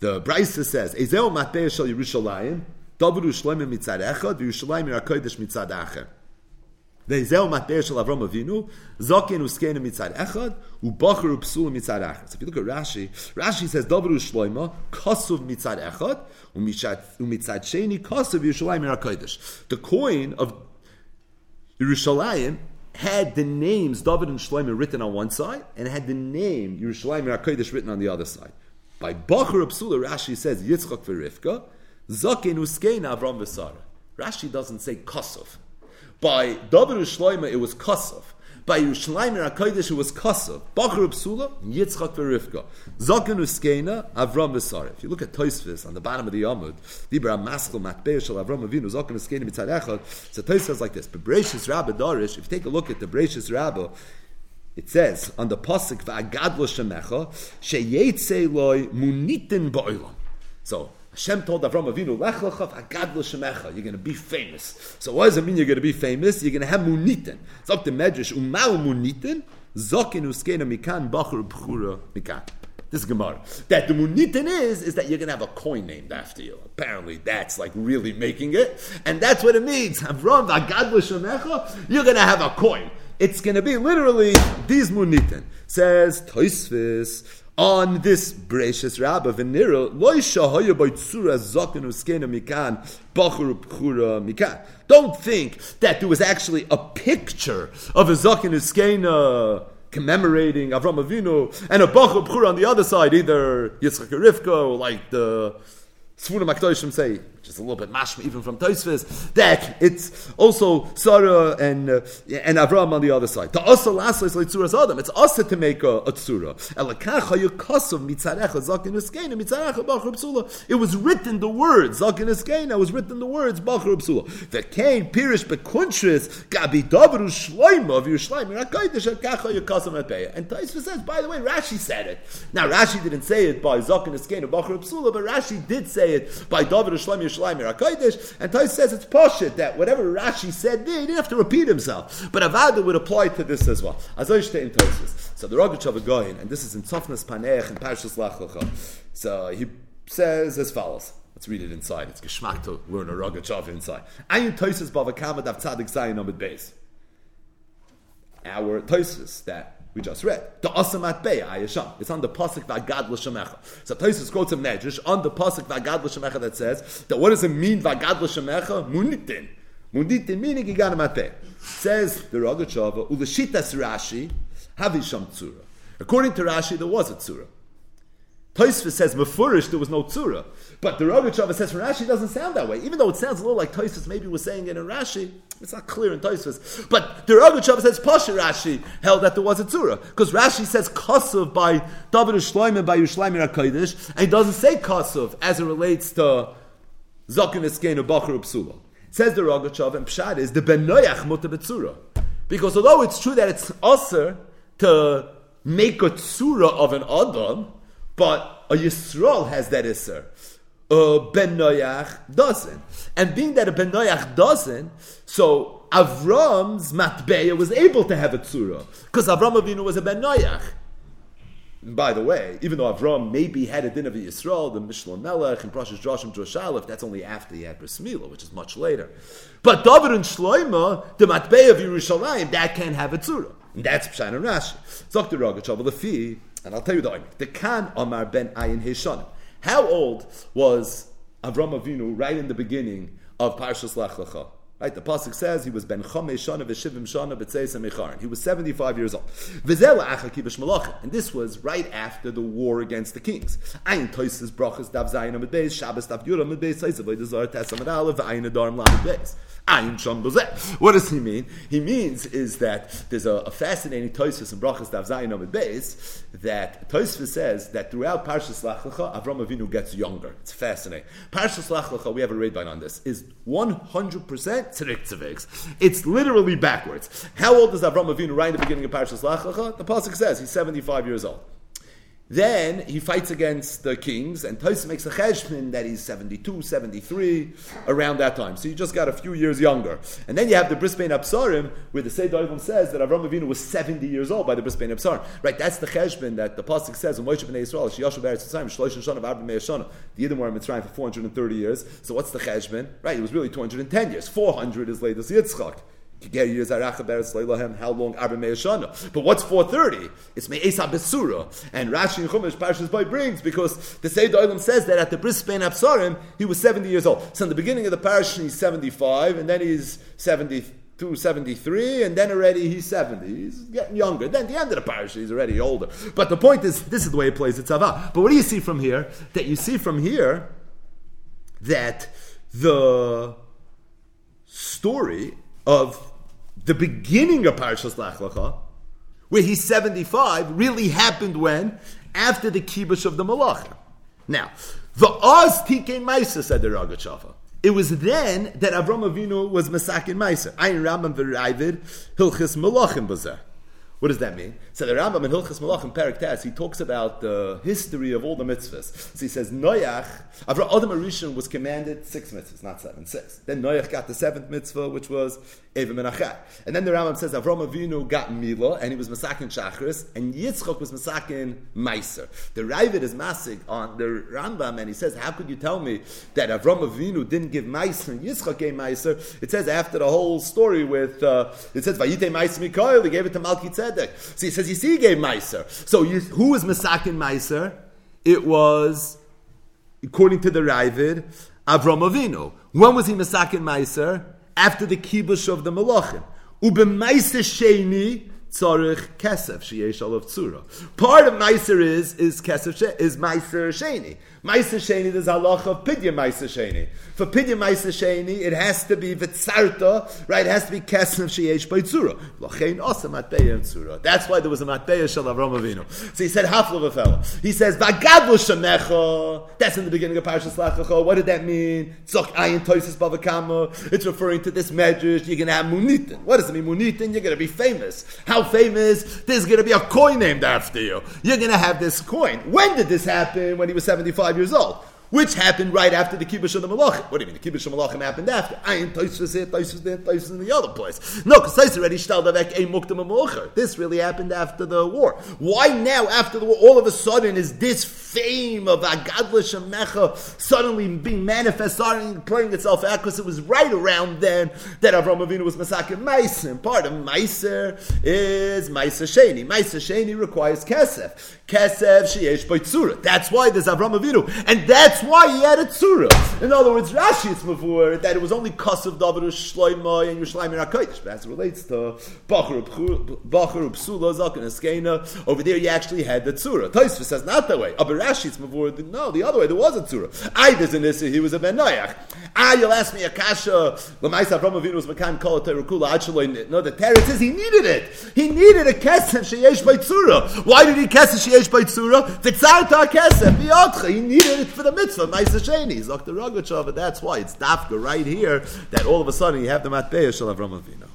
The Brisa says, Ezeu matbeya shel Yerushalayim, Davru shloim mitzad echad, Yerushalayim yirakodesh mitzad acher. Ve'ezeu matbeya shel Avram Avinu, Zokin uskenu mitzad echad, Ubacher upsul mitzad acher. So if you look at Rashi, Rashi says, Davru shloima, Kosuv mitzad echad, Umitzad sheni, Kosuv Yerushalayim yirakodesh. The coin of Yerushalayim had the names David and Shlomo written on one side, and had the name Yerushalayim Yirakodesh written on the other side. By Bachar Psula, Rashi says Yitzchak v'Rivka, Zaken Uskein Avram v'Sara. Rashi doesn't say Kosov. By David Shloima, it was Kosov. By Yerushalayim HaKodesh, it was Kosov. Bachar Psula, Yitzchak v'Rivka. Zaken Uskeina, Avram v'Sara. If you look at Toisvis on the bottom of the Yamud, Dibra Maskal Matbeir Shal Avram Avinu, Zaken Uskeina Mitzad so Tois says like this, Bebreshis Rabba Dorish, if you take a look at the Bereshis Rabba, it says on the pasuk va'agadlo shemecha sheyetze loy munitin ba'olam. So Hashem told Avram Avinu, Lech lecha v'agadlo shemecha. You're going to be famous. So what does it mean? You're going to be famous. You're going to have munitin. It's up to Medrash umau munitin zokin uskena mikan bachur bchura mikan. This is Gemara. That the munitin is, is that you're going to have a coin named after you. Apparently, that's like really making it. And that's what it means. Avram v'agadlo shemecha, you're going to have a coin. It's going to be literally these munitin. Says Toisvis on this Bereshis Rabbah loy shahaya by tzura zaken uskena mikan bachur bchura mikan. Don't think that there was actually a picture of a zaken uskena commemorating Avram Avinu and a bachur bchura on the other side, either Yitzchak Rivka or like the Sfuna Makdoshim say, is a little bit mashma even from Tosfos, that it's also Sarah and uh, and Avram on the other side. To also last is like Tzuras Adam. It's also to make a, a Tzura. It was written the words Zakin Eskeina was written the words Bachar Psula. The Cain Pirish Bekuntris Gabi Davru Shloima of Yerushalayim Rakaidish Kacha Yakasim Atbeya. And Tosfos says, by the way, Rashi said it. Now Rashi didn't say it by Zakin Eskeina Bachar Psula, but Rashi did say it by David Shloim And Tais says it's poshit that whatever Rashi said there, he didn't have to repeat himself. But Avada would apply to this as well. So the Rogachav Goyin, and this is in Tzofnas Panech and Parshas Lach So he says as follows. Let's read it inside. It's geschmack to learn a Rogachav inside. Ayin Tosis Bavakama Tzadik Zayin Amid Beis. Our Tosis that we just read. The Asamat Bey, Ayasham. It's on the Pasuk Vagad L'Shemecha. So Tosis quotes a Medrash on the Pasuk Vagad L'Shemecha that says that what does it mean Vagad L'Shemecha? Munitin. Munitin meaning Giganamat Bey. Says the Rogachover, Uleshitas Rashi, Havisham Tzura. According to Rashi, there was a Tzura. Tosfos says Mefurish there was no tzura, but the Rogachover says from Rashi doesn't sound that way. Even though it sounds a little like Tosfos maybe was saying it in Rashi, it's not clear in Tosfos. But the Rogachover says Pasha Rashi held that there was a tzura because Rashi says Kosov by David Shloim and by Yushleim Rakodesh, and he doesn't say Kosov as it relates to Zakin Eskein or Bachar Psula. Says the Rogachover and Pshad is the Ben Noyach Muta because although it's true that it's usher to make a tzura of an Adam. But a Yisrael has that Isser. A Ben Noyach doesn't. And being that a Ben Noyach doesn't, so Avram's Matbeya was able to have a Tzura. Because Avram Avinu was a Ben Noyach. And by the way, even though Avram maybe had a din of Yisrael, the Mishlon Melech and Prashas Joshim Droshalef, that's only after he had Bris Milah, which is much later. But David and Shloima, the Matbeya of Yerushalayim, that can't have a tzura. And that's Pshan and Rashi. Zok the Rogachav, the fee, and I'll tell you the Oimik. The Khan Omar ben Ayin Hishon. How old was Avram Avinu right in the beginning of Parshas Lech Lecha? Right, the pasuk says he was ben chomesh shana v'shivim shana b'tzeis He was seventy-five years old. V'zel achakibish malachim, and this was right after the war against the kings. Ayin toises brachas dav zayin amid beis, Shabbos dav yura amid beis, toises v'ydazar tesamad aleph, ayin adarm lamid beis. What does he mean? He means is that there's a, a fascinating Tosfos in Brachas Dav Zayin Amid Beis that Tosfos says that throughout Parshas Lech Lecha, Avram Avinu gets younger. It's fascinating. Parshas Lech Lecha, we have a read on this, is 100% Tzirik Tziviks. It's literally backwards. How old is Avram Avinu right in the beginning of Parshas Lech Lecha? The Pasuk says he's 75 years old. Then he fights against the kings, and Tosa makes a cheshbon that he's 72, 73, around that time. So you just got a few years younger. And then you have the Bris Bein Absarim, where the Seder Olam says that Avram Avinu was 70 years old by the Bris Bein Absarim. Right, that's the cheshbon that the Pasuk says, Moshe b'nei Yisrael, Shiyashu Beretz Yitzrayim, Shlosh Shana V'Arba Mei Shana. The Yidden were in Mitzrayim for 430 years. So what's the cheshbon? Right, it was really 210 years. 400 is latest Yitzchak. How long? But what's 430? It's Me'esa Besura. And Rashi and Chumash Parshas Boy brings because the Seder Olam says that at the Bris Bein Absarim, he was 70 years old. So in the beginning of the parish, he's 75, and then he's 72, 73, and then already he's 70. He's getting younger. Then at the end of the parish, he's already older. But the point is, this is the way it plays It's Tzava. But what do you see from here? That you see from here that the story of the beginning of Parshas Lech Lecha, where he's 75, really happened when? After the kibush of the Malach. Now, the Oz Tike Maisa, said the Ragachofa. It was then that Avram Avinu was Masakin Maisa. Ayin Rambam v'Raivid, Hilchis Malachim Bazeh. What does that mean? So the Rambam in Hilchas Malachim Perik Tes, he talks about the history of all the mitzvahs. So he says Noach, Avram Adam Arishon was commanded six mitzvahs, not seven, six. Then Noach got the seventh mitzvah, which was Eva Menachat. And then the Rambam says Avram Avinu got Mila, and he was Masakin Shachris, and Yitzchok was Masakin Meiser. The Ravid is Masig on the Rambam, and he says, how could you tell me that Avram Avinu didn't give Meiser and Yitzchok gave Meiser? It says after the whole story with, uh, it says Vayite Meiser Mikoil, he gave it to Malki Tzedek. So he says, you see, he gave Meiser. So you, who was Masakin Meiser? It was, according to the Ravid, Avram Avinu. When was he Masakin Meiser? After the kibush of the Malachim. Ubemeiser Sheni, tzarich kesef sheyesh olav tzura. Part of meiser is is kesef is meiser sheni. Meiser sheni there's halacha of pidya meiser sheni. For pidya meiser sheni it has to be vitzarta, right? It has to be kesef sheyesh by tzura. Lachein also matbeya tzura. That's why there was a matbeya shel Avram Avinu. So he said hafla of a fellow. He says vagadlu shemecha. That's in the beginning of Parashas Lachacha. What did that mean? Tzok ayin toises bavakama. It's referring to this medrash. You're going to have munitin. What does it mean munitin? You're going to be famous. How famous? There's going to be a coin named after you. You're going to have this coin. When did this happen? When he was 75 years old which happened right after the Kibbush of the Malachim. What do you mean? The Kibbush of the Malachim happened after. Ayin Toisus it, Toisus there, Toisus in the other place. No, because Toisus already Shtaldavek a Muktam Malachim. This really happened after the war. Why now, after the war, all of a sudden is this fame of Agadla Shemecha suddenly being manifest, starting playing itself out? Because it was right around then that Avram Avinu was Masakim Meiser. Part of Meiser is Meiser Sheni. Meiser Sheni requires Kesef. Kesef Sheyesh Baitzura. That's why there's Avram Avinu. And that's that's why he had a tzura. In other words, Rashi is mavur that it was only kasav davar shloima and Yerushalayim Rakodesh. But as it relates to Bachar Psula Zakan Eskena, over there you actually had the tzura. Taisva says not that way. Aber Rashi is mavur no, the other way there was a tzura. I there's an issue. He was a ben Noach. Ah, you'll ask me a kasha. Lamaisa from Avinu was makan kol terakula achaloy. No, the teretz is he needed it. He needed a kesef sheyesh by tzura. Why did he kesef sheyesh by tzura? V'tzarta kesef. He needed it for the mitzvah mitzvah, Maisa. Zok the Rogachover. That's why it's Dafka right here that all of a sudden you have the Matbeya Shal Avram Avinu.